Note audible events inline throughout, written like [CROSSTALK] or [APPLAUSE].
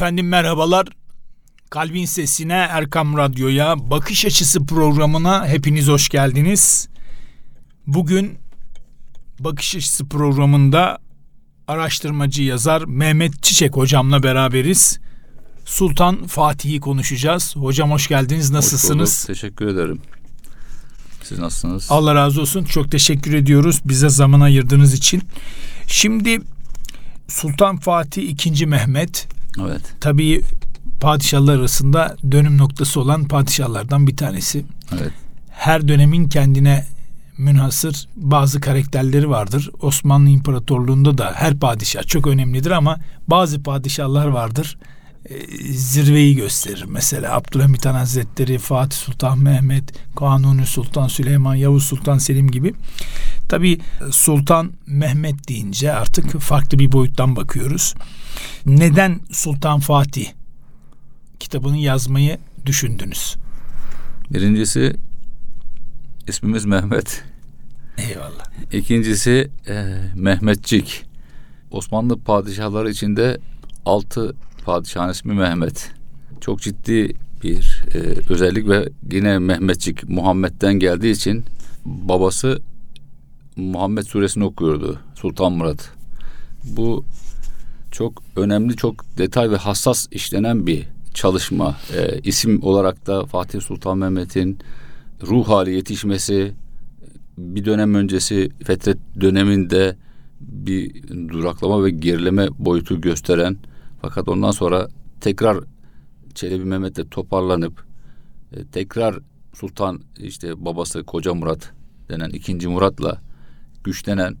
Efendim merhabalar. Kalbin Sesine Erkam Radyo'ya Bakış Açısı programına hepiniz hoş geldiniz. Bugün Bakış Açısı programında araştırmacı yazar Mehmet Çiçek hocamla beraberiz. Sultan Fatih'i konuşacağız. Hocam hoş geldiniz. Nasılsınız? Hoş Teşekkür ederim. Siz nasılsınız? Allah razı olsun. Çok teşekkür ediyoruz bize zaman ayırdığınız için. Şimdi Sultan Fatih II. Mehmet Evet. tabii padişahlar arasında dönüm noktası olan padişahlardan bir tanesi. Evet. Her dönemin kendine münhasır bazı karakterleri vardır. Osmanlı İmparatorluğu'nda da her padişah çok önemlidir ama bazı padişahlar vardır. E, zirveyi gösterir. Mesela Abdülhamit Han Hazretleri, Fatih Sultan Mehmet, Kanuni Sultan Süleyman, Yavuz Sultan Selim gibi. Tabi Sultan Mehmet deyince artık farklı bir boyuttan bakıyoruz. Neden Sultan Fatih kitabını yazmayı düşündünüz? Birincisi ismimiz Mehmet. Eyvallah. İkincisi e, Mehmetçik. Osmanlı padişahları içinde altı padişahın ismi Mehmet. Çok ciddi bir e, özellik ve yine Mehmetçik Muhammed'den geldiği için babası Muhammed suresini okuyordu Sultan Murat. Bu çok önemli, çok detay ve hassas işlenen bir çalışma. E, isim olarak da Fatih Sultan Mehmet'in ruh hali yetişmesi, bir dönem öncesi Fetret döneminde bir duraklama ve gerileme boyutu gösteren fakat ondan sonra tekrar Çelebi Mehmet'le toparlanıp e, tekrar Sultan işte babası Koca Murat denen ikinci Murat'la güçlenen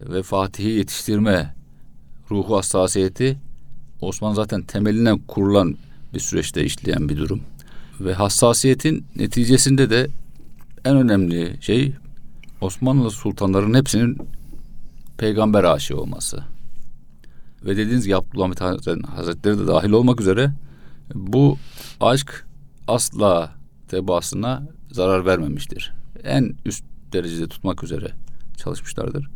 ve Fatih'i yetiştirme ruhu hassasiyeti Osman zaten temelinden kurulan bir süreçte işleyen bir durum. Ve hassasiyetin neticesinde de en önemli şey Osmanlı sultanların hepsinin peygamber aşığı olması. Ve dediğiniz gibi Abdülhamit Hazretleri de dahil olmak üzere bu aşk asla tebaasına zarar vermemiştir. En üst derecede tutmak üzere çalışmışlardır.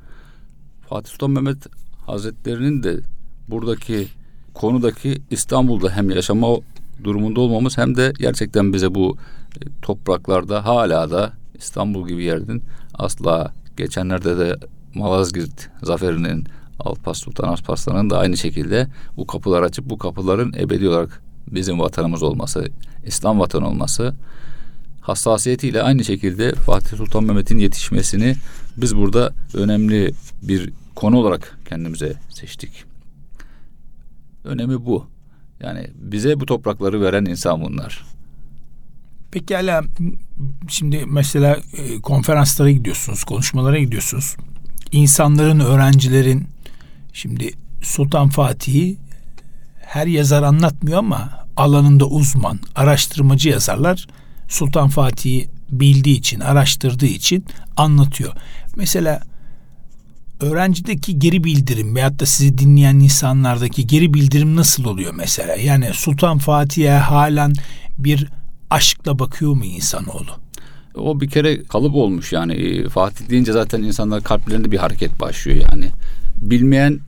Fatih Sultan Mehmet Hazretlerinin de buradaki konudaki İstanbul'da hem yaşama durumunda olmamız hem de gerçekten bize bu e, topraklarda hala da İstanbul gibi yerden asla geçenlerde de Malazgirt zaferinin Alpas Sultan Alparslan'ın da aynı şekilde bu kapılar açıp bu kapıların ebedi olarak bizim vatanımız olması, İslam vatanı olması hassasiyetiyle aynı şekilde Fatih Sultan Mehmet'in yetişmesini biz burada önemli bir konu olarak kendimize seçtik. Önemi bu. Yani bize bu toprakları veren insan bunlar. Peki hala şimdi mesela e, konferanslara gidiyorsunuz, konuşmalara gidiyorsunuz. İnsanların, öğrencilerin şimdi Sultan Fatih'i her yazar anlatmıyor ama alanında uzman, araştırmacı yazarlar Sultan Fatih'i bildiği için, araştırdığı için anlatıyor. Mesela öğrencideki geri bildirim veyahut da sizi dinleyen insanlardaki geri bildirim nasıl oluyor mesela? Yani Sultan Fatih'e halen bir aşkla bakıyor mu insanoğlu? O bir kere kalıp olmuş yani e, Fatih deyince zaten insanlar kalplerinde bir hareket başlıyor yani. Bilmeyen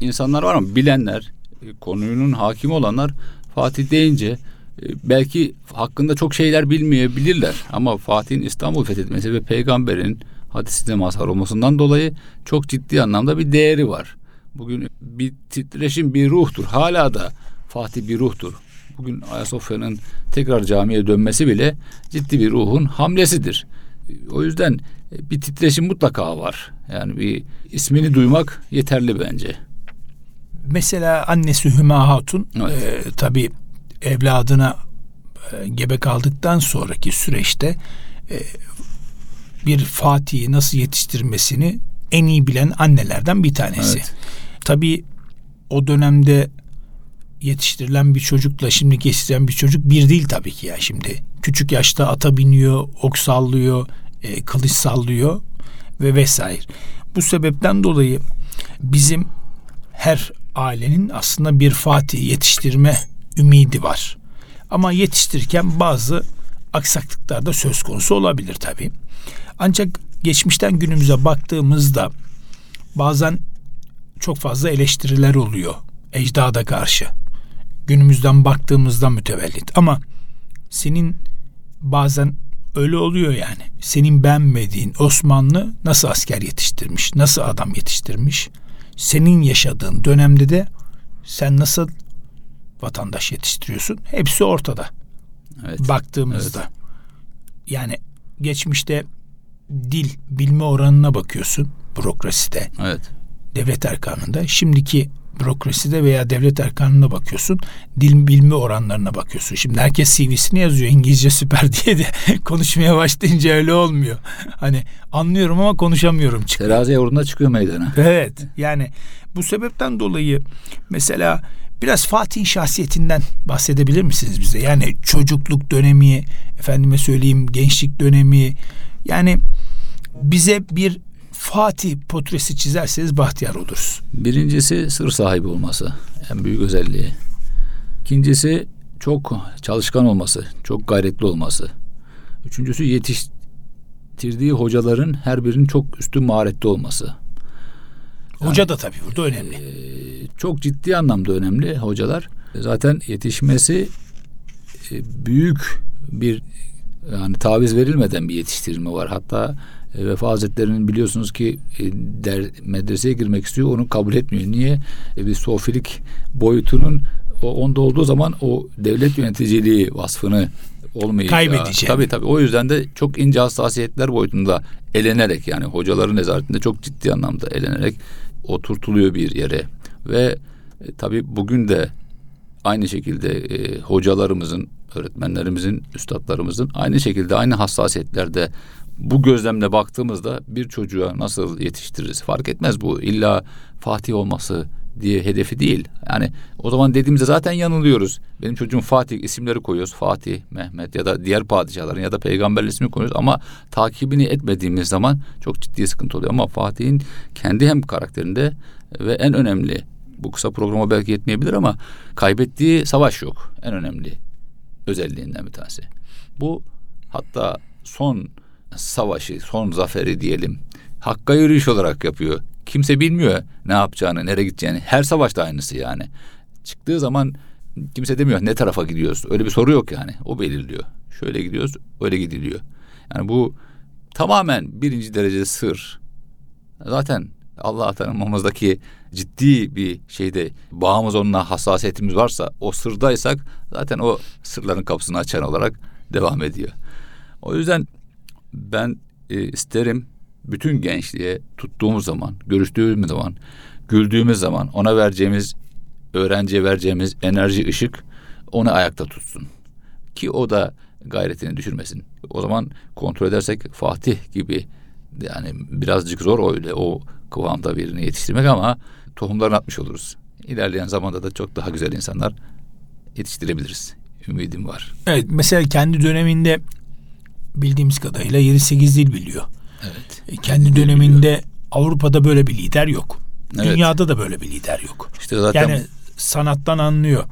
insanlar var ama bilenler, e, konunun hakim olanlar Fatih deyince e, belki hakkında çok şeyler bilmeyebilirler ama Fatih'in İstanbul fethetmesi ve peygamberin hadisine mazhar olmasından dolayı çok ciddi anlamda bir değeri var. Bugün bir titreşim bir ruhtur. Hala da Fatih bir ruhtur. Bugün Ayasofya'nın tekrar camiye dönmesi bile ciddi bir ruhun hamlesidir. O yüzden bir titreşim mutlaka var. Yani bir ismini duymak yeterli bence. Mesela annesi Hüma Hatun evet. e, tabi evladına e, gebe kaldıktan sonraki süreçte e, bir Fatih'i nasıl yetiştirmesini en iyi bilen annelerden bir tanesi. Evet. Tabii o dönemde yetiştirilen bir çocukla şimdi yetiştirilen bir çocuk bir değil tabii ki ya şimdi. Küçük yaşta ata biniyor, ok sallıyor, e, kılıç sallıyor ve vesaire. Bu sebepten dolayı bizim her ailenin aslında bir Fatih yetiştirme ümidi var. Ama yetiştirirken bazı aksaklıklar da söz konusu olabilir tabii. Ancak geçmişten günümüze baktığımızda bazen çok fazla eleştiriler oluyor ecdada karşı. günümüzden baktığımızda mütevellit. Ama senin bazen öyle oluyor yani. Senin beğenmediğin Osmanlı nasıl asker yetiştirmiş, nasıl adam yetiştirmiş. Senin yaşadığın dönemde de sen nasıl vatandaş yetiştiriyorsun? Hepsi ortada. Evet. Baktığımızda. Evet. Yani geçmişte dil bilme oranına bakıyorsun bürokraside. Evet. Devlet erkanında. Şimdiki bürokraside veya devlet erkanına bakıyorsun. Dil bilme oranlarına bakıyorsun. Şimdi herkes CV'sini yazıyor. İngilizce süper [LAUGHS] diye de konuşmaya başlayınca öyle olmuyor. Hani anlıyorum ama konuşamıyorum. Çıkıyor. Terazi yavrunda çıkıyor meydana. Evet. Yani bu sebepten dolayı mesela biraz Fatih'in şahsiyetinden bahsedebilir misiniz bize? Yani çocukluk dönemi, efendime söyleyeyim gençlik dönemi. Yani bize bir Fatih portresi çizerseniz bahtiyar oluruz. Birincisi sır sahibi olması. En büyük özelliği. İkincisi çok çalışkan olması, çok gayretli olması. Üçüncüsü yetiştirdiği hocaların her birinin çok üstün maharetli olması. Hoca da tabii burada önemli. E, çok ciddi anlamda önemli hocalar. Zaten yetişmesi e, büyük bir yani taviz verilmeden bir yetiştirme var. Hatta e, Vefa Hazretleri'nin biliyorsunuz ki e, der, medreseye girmek istiyor onu kabul etmiyor. Niye? E, bir sofilik boyutunun o, onda olduğu zaman o devlet yöneticiliği vasfını olmayacak. Kaybedecek. Tabii tabii. O yüzden de çok ince hassasiyetler boyutunda elenerek yani hocaların nezaretinde çok ciddi anlamda elenerek oturtuluyor bir yere. Ve e, tabii bugün de aynı şekilde e, hocalarımızın, öğretmenlerimizin, üstadlarımızın aynı şekilde aynı hassasiyetlerde bu gözlemle baktığımızda bir çocuğa nasıl yetiştiririz fark etmez bu illa Fatih olması diye hedefi değil. Yani o zaman dediğimizde zaten yanılıyoruz. Benim çocuğum Fatih isimleri koyuyoruz. Fatih, Mehmet ya da diğer padişahların ya da peygamber ismi koyuyoruz ama takibini etmediğimiz zaman çok ciddi sıkıntı oluyor. Ama Fatih'in kendi hem karakterinde ve en önemli bu kısa programa belki yetmeyebilir ama kaybettiği savaş yok. En önemli özelliğinden bir tanesi. Bu hatta son savaşı, son zaferi diyelim hakka yürüyüş olarak yapıyor. Kimse bilmiyor ne yapacağını, nereye gideceğini. Her savaşta aynısı yani. Çıktığı zaman kimse demiyor ne tarafa gidiyoruz. Öyle bir soru yok yani. O belirliyor. Şöyle gidiyoruz, öyle gidiliyor. Yani bu tamamen birinci derece sır. Zaten Allah'a tanımamızdaki ciddi bir şeyde bağımız onunla hassasiyetimiz varsa o sırdaysak zaten o sırların kapısını açan olarak devam ediyor. O yüzden ben e, isterim bütün gençliğe tuttuğumuz zaman, görüştüğümüz zaman, güldüğümüz zaman ona vereceğimiz, öğrenciye vereceğimiz enerji, ışık onu ayakta tutsun. Ki o da gayretini düşürmesin. O zaman kontrol edersek Fatih gibi yani birazcık zor öyle o kıvamda birini yetiştirmek ama tohumlarını atmış oluruz. İlerleyen zamanda da çok daha güzel insanlar yetiştirebiliriz. Ümidim var. Evet mesela kendi döneminde bildiğimiz kadarıyla 7-8 dil biliyor. Evet. E, kendi döneminde biliyor. Avrupa'da böyle bir lider yok. Evet. Dünyada da böyle bir lider yok. İşte zaten yani sanattan anlıyor.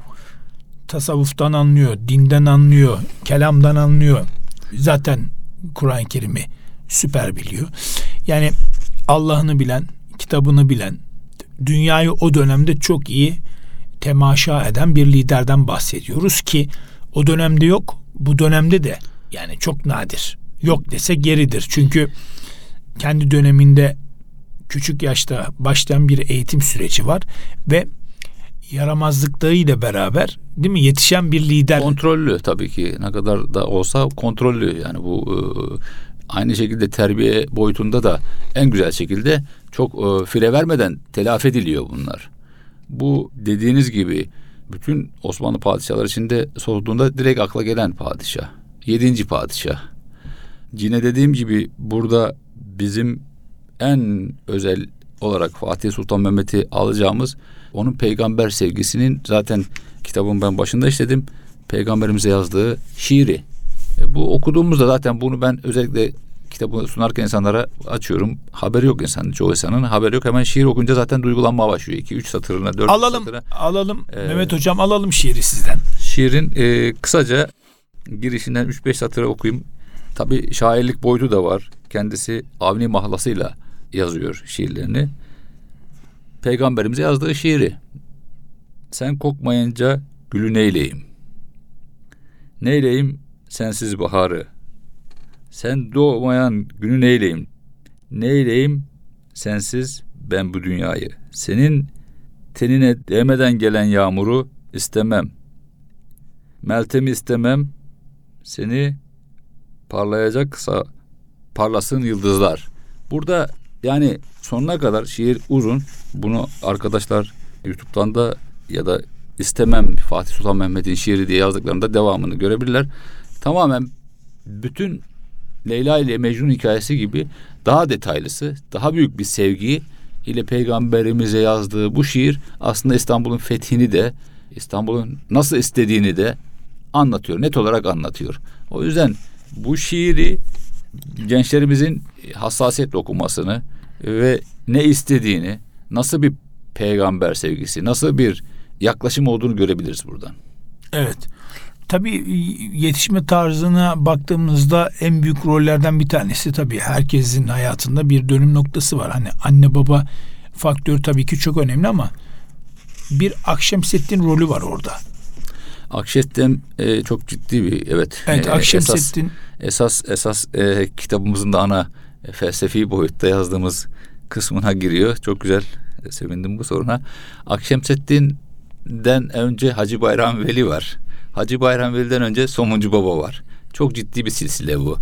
Tasavvuftan anlıyor, dinden anlıyor, kelamdan anlıyor. Zaten Kur'an-ı Kerim'i süper biliyor. Yani Allah'ını bilen, kitabını bilen, dünyayı o dönemde çok iyi temaşa eden bir liderden bahsediyoruz ki o dönemde yok, bu dönemde de yani çok nadir. Yok dese geridir. Çünkü kendi döneminde küçük yaşta başlayan bir eğitim süreci var ve yaramazlıklarıyla beraber değil mi yetişen bir lider. Kontrollü tabii ki ne kadar da olsa kontrollü yani bu e, aynı şekilde terbiye boyutunda da en güzel şekilde çok e, fire vermeden telafi ediliyor bunlar. Bu dediğiniz gibi bütün Osmanlı padişahları içinde sorduğunda direkt akla gelen padişah. Yedinci padişah. Yine dediğim gibi burada bizim en özel olarak Fatih Sultan Mehmet'i alacağımız onun peygamber sevgisinin zaten kitabın ben başında işledim. Peygamberimize yazdığı şiiri. E, bu okuduğumuzda zaten bunu ben özellikle kitabı sunarken insanlara açıyorum. Haberi yok insanın çoğu insanın. Haberi yok hemen şiir okunca zaten duygulanmaya başlıyor. 2 üç satırına, dört alalım, satırına. Alalım. Ee, Mehmet hocam alalım şiiri sizden. Şiirin e, kısaca girişinden 3-5 satırı okuyayım. Tabi şairlik boyutu da var. Kendisi Avni mahlasıyla yazıyor şiirlerini. Peygamberimize yazdığı şiiri. Sen kokmayınca gülü neyleyim? Neyleyim sensiz baharı? Sen doğmayan günü neyleyim? Neyleyim sensiz ben bu dünyayı? Senin tenine değmeden gelen yağmuru istemem. Meltemi istemem. Seni parlayacaksa parlasın yıldızlar. Burada yani sonuna kadar şiir uzun. Bunu arkadaşlar YouTube'dan da ya da istemem Fatih Sultan Mehmet'in şiiri diye yazdıklarında devamını görebilirler. Tamamen bütün Leyla ile Mecnun hikayesi gibi daha detaylısı, daha büyük bir sevgi ile peygamberimize yazdığı bu şiir aslında İstanbul'un fethini de İstanbul'un nasıl istediğini de anlatıyor. Net olarak anlatıyor. O yüzden bu şiiri gençlerimizin hassasiyetle okumasını ve ne istediğini, nasıl bir peygamber sevgisi, nasıl bir yaklaşım olduğunu görebiliriz buradan. Evet. Tabii yetişme tarzına baktığımızda en büyük rollerden bir tanesi tabii herkesin hayatında bir dönüm noktası var. Hani anne baba faktörü tabii ki çok önemli ama bir Akşemseddin rolü var orada. Akşemseddin e, çok ciddi bir evet. Evet e, Akşemseddin esas esas, esas e, kitabımızın da ana e, felsefi boyutta yazdığımız kısmına giriyor. Çok güzel e, sevindim bu soruna. Akşemseddin'den önce Hacı Bayram Veli var. Hacı Bayram Veli'den önce Somuncu Baba var. Çok ciddi bir silsile bu.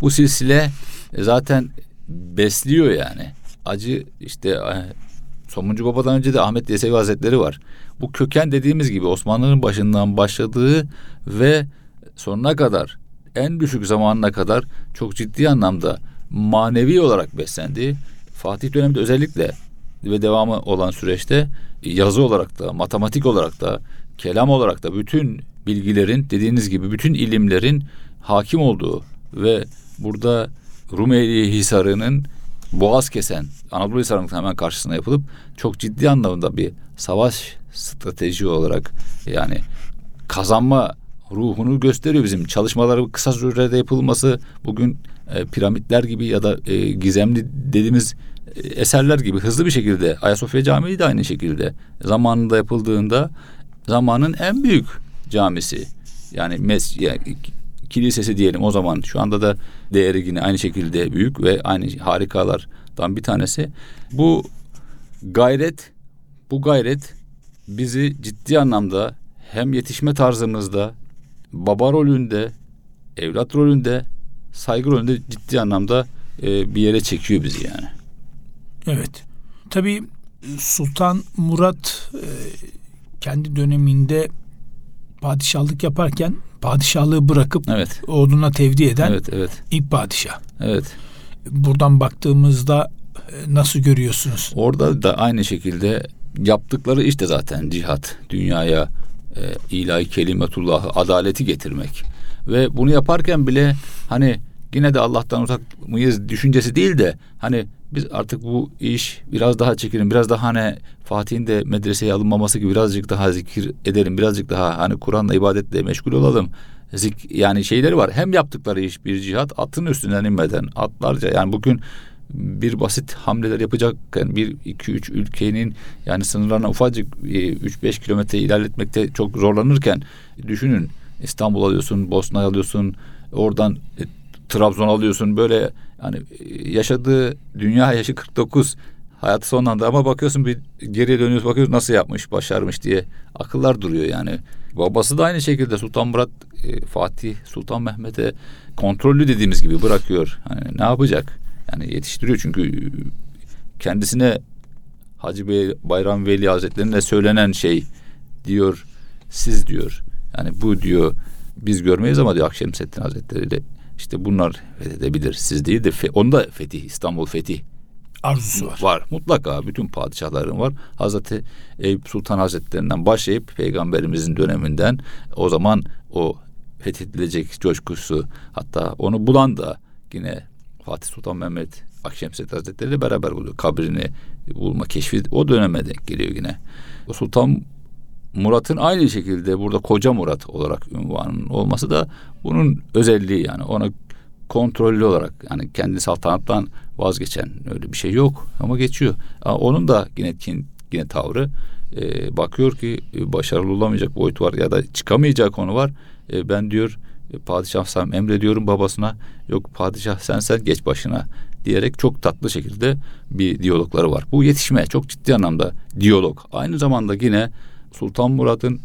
Bu silsile e, zaten besliyor yani. Acı işte e, Somuncu Baba'dan önce de Ahmet Yesevi Hazretleri var. Bu köken dediğimiz gibi Osmanlı'nın başından başladığı ve sonuna kadar en düşük zamanına kadar çok ciddi anlamda manevi olarak beslendi. Fatih döneminde özellikle ve devamı olan süreçte yazı olarak da, matematik olarak da, kelam olarak da bütün bilgilerin dediğiniz gibi bütün ilimlerin hakim olduğu ve burada Rumeli Hisarı'nın boğaz kesen Anadolu Hisarı'nın hemen karşısına yapılıp çok ciddi anlamda bir savaş strateji olarak yani kazanma ruhunu gösteriyor. Bizim çalışmaları kısa sürede yapılması bugün e, piramitler gibi ya da e, gizemli dediğimiz e, eserler gibi hızlı bir şekilde Ayasofya Camii de aynı şekilde zamanında yapıldığında zamanın en büyük camisi. Yani, mes, yani kilisesi diyelim o zaman. Şu anda da değeri yine aynı şekilde büyük ve aynı harikalardan bir tanesi. Bu gayret bu gayret bizi ciddi anlamda hem yetişme tarzımızda baba rolünde evlat rolünde saygı rolünde ciddi anlamda e, bir yere çekiyor bizi yani. Evet. Tabii Sultan Murat e, kendi döneminde padişahlık yaparken padişahlığı bırakıp evet. oğluna tevdi eden evet, evet. ilk padişah. Evet. Buradan baktığımızda e, nasıl görüyorsunuz? Orada da aynı şekilde yaptıkları işte zaten cihat, dünyaya e, ilahi kelimetullahı, adaleti getirmek. Ve bunu yaparken bile hani yine de Allah'tan uzak mıyız düşüncesi değil de hani biz artık bu iş biraz daha çekelim, biraz daha hani Fatih'in de medreseye alınmaması gibi birazcık daha zikir edelim, birazcık daha hani Kur'an'la ibadetle meşgul olalım. Zik, yani şeyleri var. Hem yaptıkları iş bir cihat atın üstünden inmeden atlarca yani bugün bir basit hamleler yapacakken bir iki üç ülkenin yani sınırlarına ufacık e, üç beş kilometre ilerletmekte çok zorlanırken düşünün İstanbul alıyorsun, Bosna alıyorsun, oradan e, Trabzon alıyorsun böyle yani e, yaşadığı dünya yaşı 49 hayatı sonlandı ama bakıyorsun bir geriye dönüyorsun bakıyorsun nasıl yapmış başarmış diye akıllar duruyor yani. Babası da aynı şekilde Sultan Murat e, Fatih Sultan Mehmet'e kontrollü dediğimiz gibi bırakıyor. Hani ne yapacak? Yani yetiştiriyor çünkü kendisine Hacı Bey Bayram Veli Hazretlerine söylenen şey diyor siz diyor yani bu diyor biz görmeyiz ama diyor Akşemseddin Hazretleri de işte bunlar fethedebilir. Siz değil de fe, onda fetih, İstanbul fetih arzusu var. Var. Mutlaka bütün padişahların var. Hazreti Eyüp Sultan Hazretlerinden başlayıp peygamberimizin döneminden o zaman o fethedilecek coşkusu hatta onu bulan da yine Fatih Sultan Mehmet Akşemseddin Hazretleri ile beraber buluyor. Kabrini bulma keşfi o döneme denk geliyor yine. O Sultan Murat'ın aynı şekilde burada Koca Murat olarak ünvanının olması da bunun özelliği yani ona kontrollü olarak yani kendi saltanattan vazgeçen öyle bir şey yok ama geçiyor. Onun da yine yine tavrı e, bakıyor ki e, başarılı olamayacak boyut var ya da çıkamayacak konu var. E, ben diyor padişah sen emrediyorum babasına yok padişah sen sen geç başına diyerek çok tatlı şekilde bir diyalogları var. Bu yetişme çok ciddi anlamda diyalog. Aynı zamanda yine Sultan Murat'ın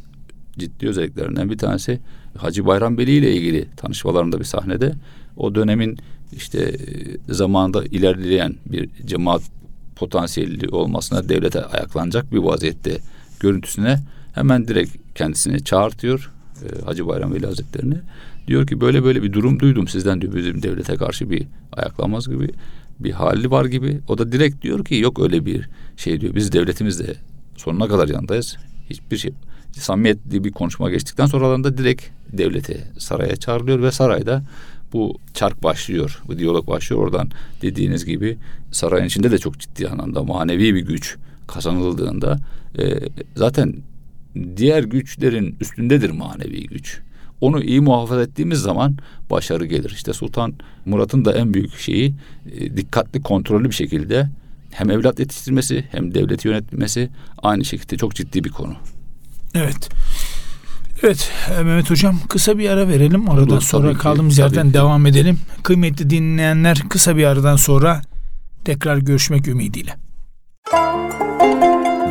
ciddi özelliklerinden bir tanesi Hacı Bayram Veli ile ilgili tanışmalarında bir sahnede o dönemin işte e, zamanında ilerleyen bir cemaat potansiyeli olmasına devlete ayaklanacak bir vaziyette görüntüsüne hemen direkt kendisini çağırtıyor e, Hacı Bayram Veli Hazretlerini. Diyor ki böyle böyle bir durum duydum sizden diyor bizim devlete karşı bir ayaklanmaz gibi bir hali var gibi. O da direkt diyor ki yok öyle bir şey diyor. Biz devletimizde sonuna kadar yanındayız. Hiçbir şey samimiyetli bir konuşma geçtikten sonra da direkt devlete saraya çağrılıyor ve sarayda bu çark başlıyor. Bu diyalog başlıyor oradan dediğiniz gibi sarayın içinde de çok ciddi anlamda manevi bir güç kazanıldığında e, zaten diğer güçlerin üstündedir manevi güç. Onu iyi muhafaza ettiğimiz zaman başarı gelir. İşte Sultan Murat'ın da en büyük şeyi e, dikkatli, kontrollü bir şekilde hem evlat yetiştirmesi hem devleti yönetmesi aynı şekilde çok ciddi bir konu. Evet. Evet e, Mehmet Hocam kısa bir ara verelim. Aradan Olur, sonra ki, kaldığımız yerden ki. devam edelim. Kıymetli dinleyenler kısa bir aradan sonra tekrar görüşmek ümidiyle.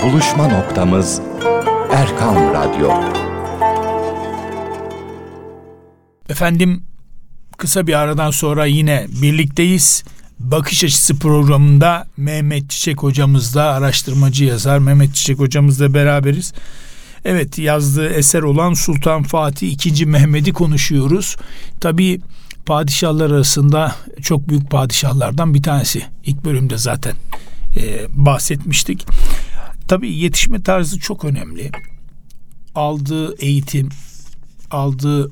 Buluşma noktamız Erkan Radyo. Efendim kısa bir aradan sonra yine birlikteyiz. Bakış Açısı programında Mehmet Çiçek hocamızla araştırmacı yazar Mehmet Çiçek hocamızla beraberiz. Evet yazdığı eser olan Sultan Fatih II. Mehmet'i konuşuyoruz. Tabii padişahlar arasında çok büyük padişahlardan bir tanesi. İlk bölümde zaten e, bahsetmiştik. Tabii yetişme tarzı çok önemli. Aldığı eğitim, aldığı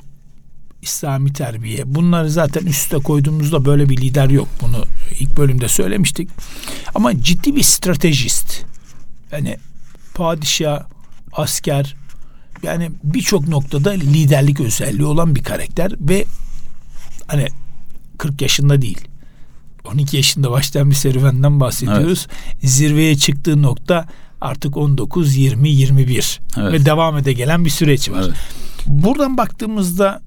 İslami terbiye. Bunları zaten üste koyduğumuzda böyle bir lider yok. Bunu ilk bölümde söylemiştik. Ama ciddi bir stratejist. Yani padişah, asker yani birçok noktada liderlik özelliği olan bir karakter ve hani 40 yaşında değil. 12 yaşında başlayan bir serüvenden bahsediyoruz. Evet. Zirveye çıktığı nokta artık 19, 20, 21 evet. ve devam ede gelen bir süreç var. Evet. Buradan baktığımızda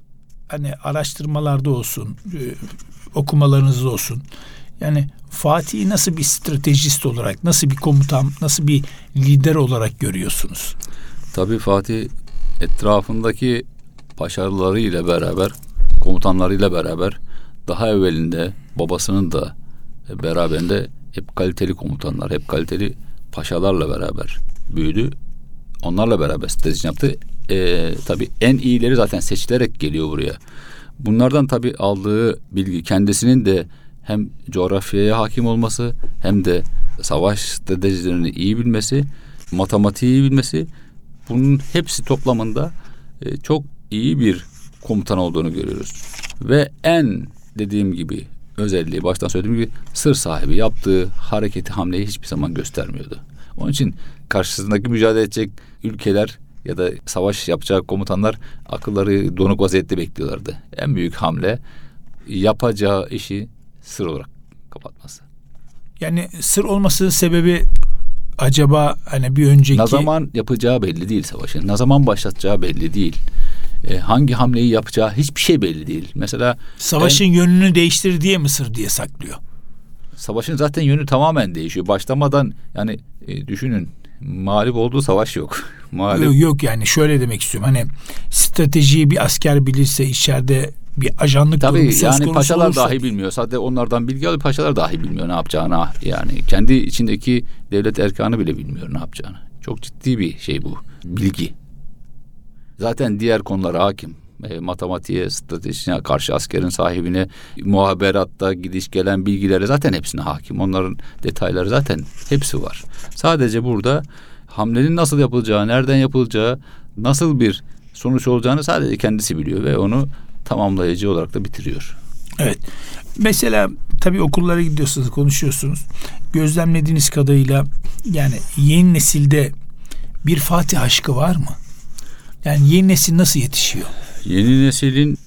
hani araştırmalarda olsun, e, okumalarınızda olsun. Yani Fatih'i nasıl bir stratejist olarak, nasıl bir komutan, nasıl bir lider olarak görüyorsunuz? Tabii Fatih etrafındaki başarılarıyla beraber, komutanlarıyla beraber daha evvelinde babasının da beraberinde hep kaliteli komutanlar, hep kaliteli paşalarla beraber büyüdü. Onlarla beraber strateji yaptı. Ee, tabii en iyileri zaten seçilerek geliyor buraya. Bunlardan tabii aldığı bilgi kendisinin de hem coğrafyaya hakim olması hem de savaş stratejilerini iyi bilmesi, matematiği iyi bilmesi bunun hepsi toplamında e, çok iyi bir komutan olduğunu görüyoruz. Ve en dediğim gibi özelliği baştan söylediğim gibi sır sahibi yaptığı hareketi hamleyi hiçbir zaman göstermiyordu. Onun için karşısındaki mücadele edecek ülkeler ya da savaş yapacak komutanlar akılları donuk vaziyette bekliyorlardı. En büyük hamle yapacağı işi sır olarak kapatması. Yani sır olmasının sebebi acaba hani bir önceki... Ne zaman yapacağı belli değil savaşın. Ne zaman başlatacağı belli değil. E, hangi hamleyi yapacağı hiçbir şey belli değil. Mesela... Savaşın en, yönünü değiştir diye Mısır diye saklıyor. Savaşın zaten yönü tamamen değişiyor. Başlamadan yani e, düşünün mağlup olduğu savaş yok. [LAUGHS] mağlup... Yok, yok yani şöyle demek istiyorum. Hani stratejiyi bir asker bilirse içeride bir ajanlık Tabii durumu söz yani paşalar olursa... dahi bilmiyor. Sadece onlardan bilgi alıyor. Paşalar dahi bilmiyor ne yapacağını. Yani kendi içindeki devlet erkanı bile bilmiyor ne yapacağını. Çok ciddi bir şey bu. Bilgi. Zaten diğer konulara hakim. E, matematiğe, stratejisine karşı askerin sahibine, muhaberatta gidiş gelen bilgilere zaten hepsine hakim. Onların detayları zaten hepsi var. Sadece burada hamlenin nasıl yapılacağı, nereden yapılacağı, nasıl bir sonuç olacağını sadece kendisi biliyor ve onu tamamlayıcı olarak da bitiriyor. Evet. Mesela tabii okullara gidiyorsunuz, konuşuyorsunuz. Gözlemlediğiniz kadarıyla yani yeni nesilde bir Fatih aşkı var mı? Yani yeni nesil nasıl yetişiyor? Yeni neslin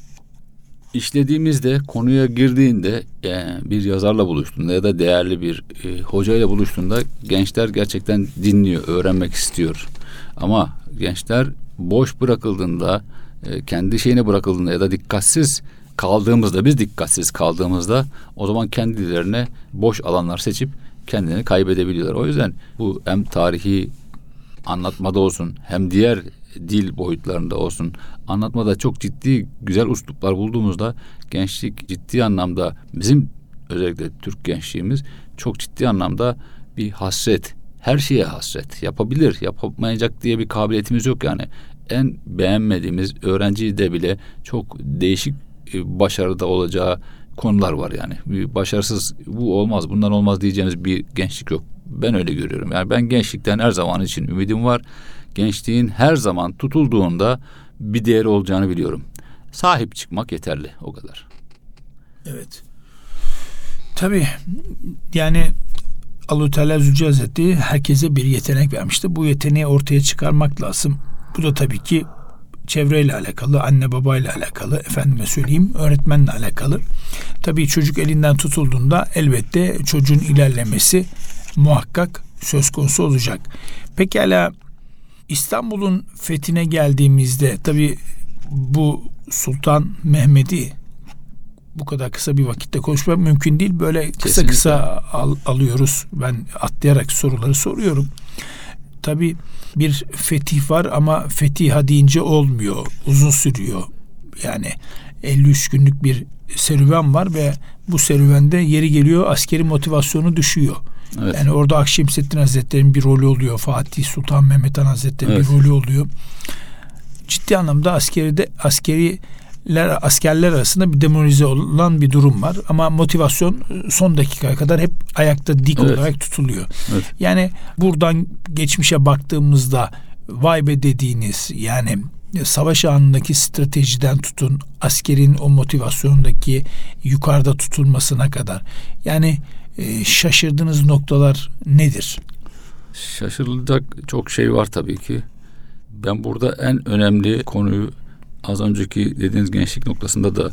işlediğimizde konuya girdiğinde yani bir yazarla buluştuğunda ya da değerli bir e, hocayla buluştuğunda gençler gerçekten dinliyor, öğrenmek istiyor. Ama gençler boş bırakıldığında, e, kendi şeyine bırakıldığında ya da dikkatsiz kaldığımızda, biz dikkatsiz kaldığımızda o zaman kendilerine boş alanlar seçip kendini kaybedebiliyorlar. O yüzden bu hem tarihi anlatmada olsun hem diğer dil boyutlarında olsun anlatmada çok ciddi güzel usluplar bulduğumuzda gençlik ciddi anlamda bizim özellikle Türk gençliğimiz çok ciddi anlamda bir hasret. Her şeye hasret. Yapabilir, yapamayacak diye bir kabiliyetimiz yok yani. En beğenmediğimiz öğrenci de bile çok değişik e, başarıda olacağı konular var yani. Bir başarısız bu olmaz, bundan olmaz diyeceğimiz bir gençlik yok. Ben öyle görüyorum. Yani ben gençlikten her zaman için ümidim var. Gençliğin her zaman tutulduğunda bir değeri olacağını biliyorum. Sahip çıkmak yeterli o kadar. Evet. Tabii yani Allah Teala Zülce herkese bir yetenek vermişti. Bu yeteneği ortaya çıkarmak lazım. Bu da tabii ki çevreyle alakalı, anne babayla alakalı, efendime söyleyeyim öğretmenle alakalı. Tabii çocuk elinden tutulduğunda elbette çocuğun ilerlemesi muhakkak söz konusu olacak. Pekala İstanbul'un fethine geldiğimizde tabii bu Sultan Mehmet'i bu kadar kısa bir vakitte konuşmak mümkün değil. Böyle kısa Kesinlikle. kısa al, alıyoruz. Ben atlayarak soruları soruyorum. Tabii bir fetih var ama fetiha deyince olmuyor. Uzun sürüyor. Yani 53 günlük bir serüven var ve bu serüvende yeri geliyor askeri motivasyonu düşüyor. Evet. Yani orada Akşemseddin Hazretleri'nin bir rolü oluyor. Fatih Sultan Mehmet Han Hazretleri'nin evet. bir rolü oluyor. Ciddi anlamda askeri de askeri askerler arasında bir demoralize olan bir durum var ama motivasyon son dakikaya kadar hep ayakta dik evet. olarak tutuluyor. Evet. Yani buradan geçmişe baktığımızda vay be dediğiniz yani savaş anındaki stratejiden tutun askerin o motivasyondaki yukarıda tutulmasına kadar yani e, şaşırdığınız noktalar nedir? Şaşırılacak çok şey var tabii ki. Ben burada en önemli konuyu az önceki dediğiniz gençlik noktasında da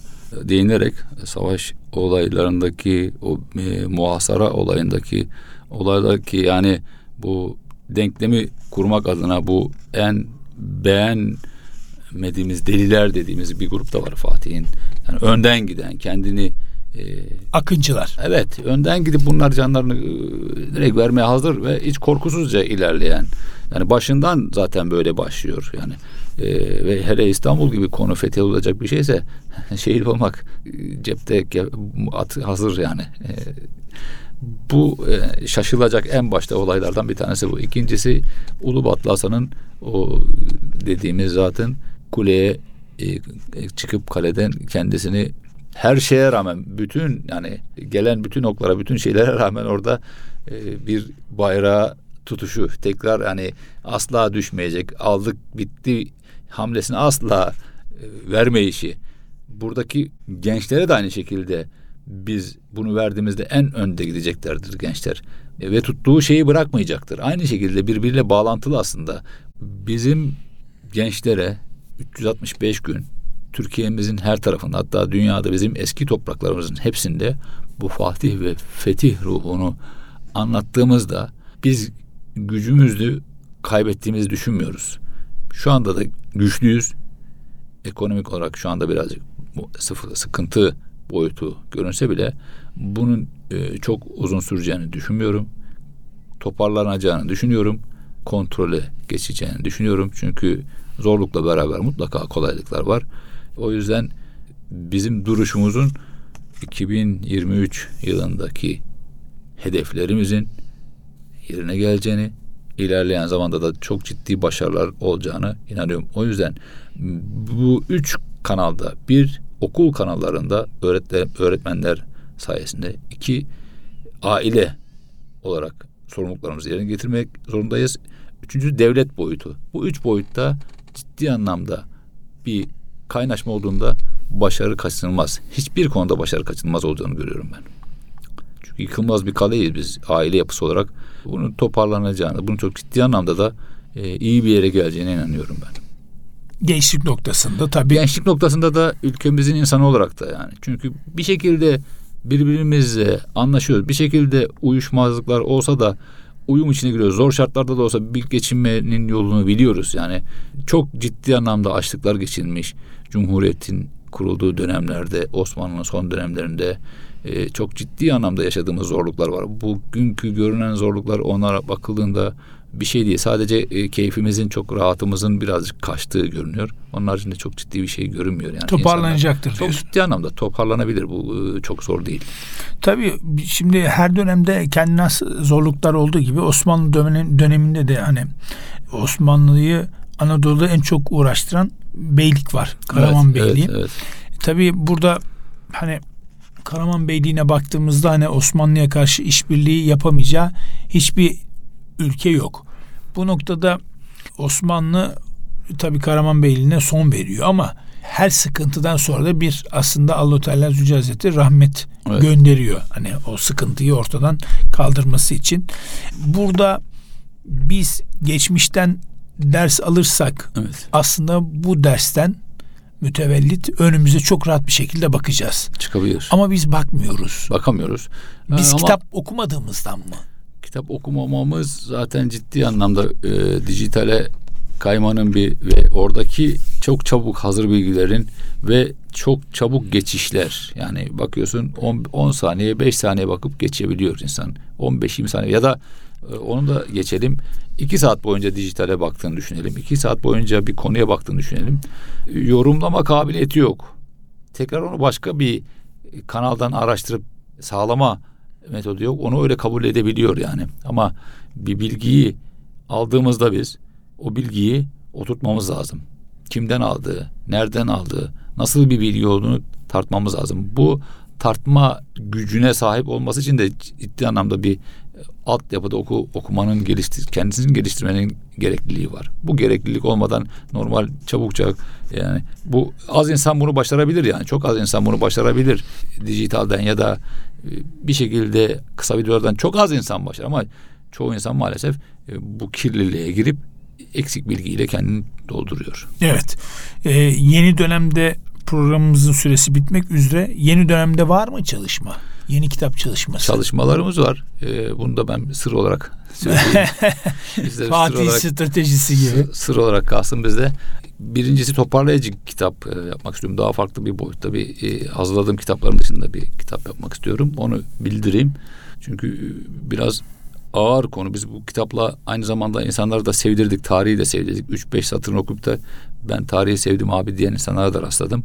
değinerek savaş olaylarındaki o e, muhasara olayındaki olaydaki yani bu denklemi kurmak adına bu en beğenmediğimiz deliler dediğimiz bir grup da var Fatih'in. Yani önden giden kendini e, akıncılar. Evet, önden gidip bunlar canlarını e, direkt vermeye hazır ve hiç korkusuzca ilerleyen. Yani başından zaten böyle başlıyor. Yani e, ve hele İstanbul gibi konu fethedilecek bir şeyse [LAUGHS] şehir olmak e, cepte at, hazır yani. E, bu e, şaşılacak en başta olaylardan bir tanesi bu. İkincisi Ulubatlı Hasan'ın o dediğimiz zaten kuleye e, çıkıp kaleden kendisini her şeye rağmen bütün yani gelen bütün oklara bütün şeylere rağmen orada e, bir bayrağı tutuşu tekrar yani asla düşmeyecek aldık bitti hamlesini asla e, vermeyişi buradaki gençlere de aynı şekilde biz bunu verdiğimizde en önde gideceklerdir gençler e, ve tuttuğu şeyi bırakmayacaktır. Aynı şekilde birbiriyle bağlantılı aslında. Bizim gençlere 365 gün Türkiye'mizin her tarafında hatta dünyada bizim eski topraklarımızın hepsinde bu Fatih ve Fetih ruhunu anlattığımızda biz gücümüzü kaybettiğimizi düşünmüyoruz. Şu anda da güçlüyüz. Ekonomik olarak şu anda birazcık sıfır sıkıntı boyutu görünse bile bunun e, çok uzun süreceğini düşünmüyorum. Toparlanacağını düşünüyorum. Kontrole geçeceğini düşünüyorum. Çünkü zorlukla beraber mutlaka kolaylıklar var. O yüzden bizim duruşumuzun 2023 yılındaki hedeflerimizin yerine geleceğini, ilerleyen zamanda da çok ciddi başarılar olacağını inanıyorum. O yüzden bu üç kanalda bir okul kanallarında öğretmenler sayesinde iki aile olarak sorumluluklarımızı yerine getirmek zorundayız. Üçüncü devlet boyutu. Bu üç boyutta ciddi anlamda bir kaynaşma olduğunda başarı kaçınılmaz. Hiçbir konuda başarı kaçınılmaz olacağını görüyorum ben. Çünkü yıkılmaz bir kaleyiz biz aile yapısı olarak. Bunun toparlanacağını, bunun çok ciddi anlamda da e, iyi bir yere geleceğine inanıyorum ben. Gençlik noktasında tabii. Gençlik noktasında da ülkemizin insanı olarak da yani. Çünkü bir şekilde birbirimizle anlaşıyoruz. Bir şekilde uyuşmazlıklar olsa da uyum içine giriyoruz. Zor şartlarda da olsa bir geçinmenin yolunu biliyoruz. Yani çok ciddi anlamda açlıklar geçilmiş. Cumhuriyetin kurulduğu dönemlerde, Osmanlı'nın son dönemlerinde e, çok ciddi anlamda yaşadığımız zorluklar var. Bugünkü görünen zorluklar onlara bakıldığında bir şey değil. Sadece e, keyfimizin çok rahatımızın birazcık kaçtığı görünüyor. Onun haricinde çok ciddi bir şey görünmüyor. Yani Toparlanacaktır Çok ciddi anlamda toparlanabilir. Bu e, çok zor değil. Tabii şimdi her dönemde kendine zorluklar olduğu gibi Osmanlı döneminde de hani Osmanlı'yı Anadolu'da en çok uğraştıran beylik var. Karaman evet, Beyliği. Evet, evet. Tabii burada hani Karaman Beyliği'ne baktığımızda hani Osmanlı'ya karşı işbirliği yapamayacağı hiçbir ülke yok. Bu noktada Osmanlı tabii Karaman Beyliği'ne son veriyor ama her sıkıntıdan sonra da bir aslında Allah Teala Zülce Hazretleri rahmet evet. gönderiyor. Hani o sıkıntıyı ortadan kaldırması için. Burada biz geçmişten ders alırsak evet. aslında bu dersten mütevellit önümüze çok rahat bir şekilde bakacağız. Çıkabilir. Ama biz bakmıyoruz. Bakamıyoruz. Biz Ama kitap okumadığımızdan mı? Kitap okumamamız zaten ciddi anlamda e, dijitale kaymanın bir ve oradaki çok çabuk hazır bilgilerin ve çok çabuk geçişler yani bakıyorsun 10 saniye 5 saniye bakıp geçebiliyor insan 15-20 saniye ya da onu da geçelim. 2 saat boyunca dijitale baktığını düşünelim. 2 saat boyunca bir konuya baktığını düşünelim. Yorumlama kabiliyeti yok. Tekrar onu başka bir kanaldan araştırıp sağlama metodu yok. Onu öyle kabul edebiliyor yani. Ama bir bilgiyi aldığımızda biz o bilgiyi oturtmamız lazım. Kimden aldığı, nereden aldığı, nasıl bir bilgi olduğunu tartmamız lazım. Bu tartma gücüne sahip olması için de ciddi anlamda bir altyapıda oku, okumanın geliştir, kendisini geliştirmenin gerekliliği var. Bu gereklilik olmadan normal çabukça yani bu az insan bunu başarabilir yani çok az insan bunu başarabilir dijitalden ya da e, bir şekilde kısa videolardan çok az insan başlar ama çoğu insan maalesef e, bu kirliliğe girip eksik bilgiyle kendini dolduruyor. Evet. Ee, yeni dönemde programımızın süresi bitmek üzere. Yeni dönemde var mı çalışma? Yeni kitap çalışması. Çalışmalarımız var. Ee, bunu da ben sır olarak söyleyeyim. [LAUGHS] Fatih olarak, stratejisi gibi. Sır, olarak kalsın bizde. Birincisi toparlayıcı kitap e, yapmak istiyorum. Daha farklı bir boyutta bir e, hazırladığım kitapların dışında bir kitap yapmak istiyorum. Onu bildireyim. Çünkü e, biraz ağır konu. Biz bu kitapla aynı zamanda insanları da sevdirdik. Tarihi de sevdirdik. Üç beş satırını okuyup da ben tarihi sevdim abi diyen insanlara da rastladım.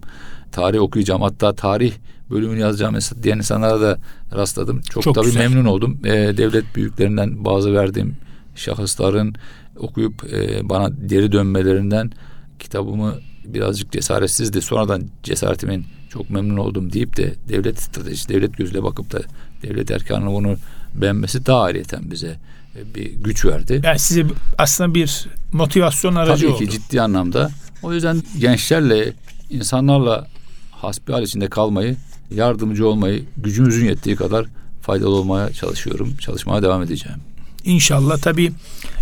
Tarih okuyacağım. Hatta tarih bölümünü yazacağım diyen insanlara da rastladım. Çok, Çok tabii güzel. memnun oldum. Ee, devlet büyüklerinden bazı verdiğim şahısların okuyup e, bana geri dönmelerinden kitabımı birazcık cesaretsizdi. Sonradan cesaretimin çok memnun oldum deyip de devlet stratejisi, devlet gözüyle bakıp da devlet erkanı bunu beğenmesi daha ayrıyeten bize e, bir güç verdi. Yani size aslında bir motivasyon aracı Tabii oldu. ki ciddi anlamda. O yüzden gençlerle, insanlarla hasbihal içinde kalmayı, yardımcı olmayı gücümüzün yettiği kadar faydalı olmaya çalışıyorum. Çalışmaya devam edeceğim. İnşallah tabii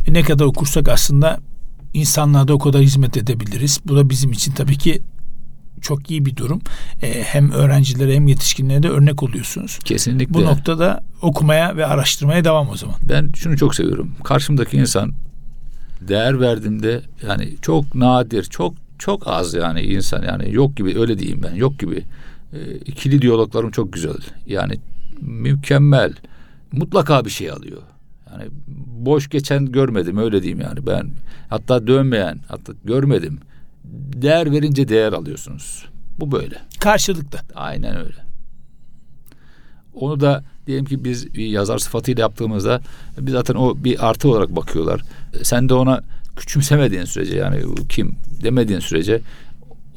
ne kadar okursak aslında insanlığa da o kadar hizmet edebiliriz. Bu da bizim için tabii ki çok iyi bir durum. E, hem öğrencilere hem yetişkinlere de örnek oluyorsunuz. Kesinlikle. Bu noktada okumaya ve araştırmaya devam o zaman. Ben şunu çok seviyorum. Karşımdaki insan değer verdiğimde yani çok nadir, çok çok az yani insan yani yok gibi öyle diyeyim ben yok gibi. E, ikili diyaloglarım çok güzel. Yani mükemmel. Mutlaka bir şey alıyor. Yani boş geçen görmedim öyle diyeyim yani ben hatta dönmeyen hatta görmedim değer verince değer alıyorsunuz. Bu böyle. Karşılıklı. Aynen öyle. Onu da diyelim ki biz yazar sıfatıyla yaptığımızda biz zaten o bir artı olarak bakıyorlar. Sen de ona küçümsemediğin sürece yani kim demediğin sürece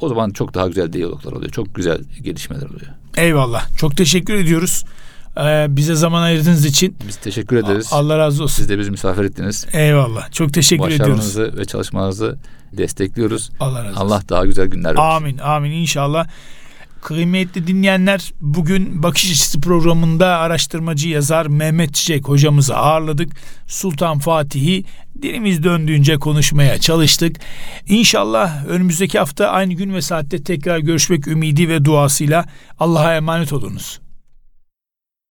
o zaman çok daha güzel diyaloglar oluyor. Çok güzel gelişmeler oluyor. Eyvallah. Çok teşekkür ediyoruz. Ee, bize zaman ayırdığınız için. Biz teşekkür ederiz. Allah razı olsun. Siz de bizi misafir ettiniz. Eyvallah. Çok teşekkür ediyoruz. Başarınızı ve çalışmanızı destekliyoruz. Allah razı olsun. Allah daha güzel günler versin. Amin. Amin inşallah. Kıymetli dinleyenler bugün Bakış Açısı programında araştırmacı yazar Mehmet Çiçek hocamızı ağırladık. Sultan Fatih'i dilimiz döndüğünce konuşmaya çalıştık. İnşallah önümüzdeki hafta aynı gün ve saatte tekrar görüşmek ümidi ve duasıyla Allah'a emanet olunuz.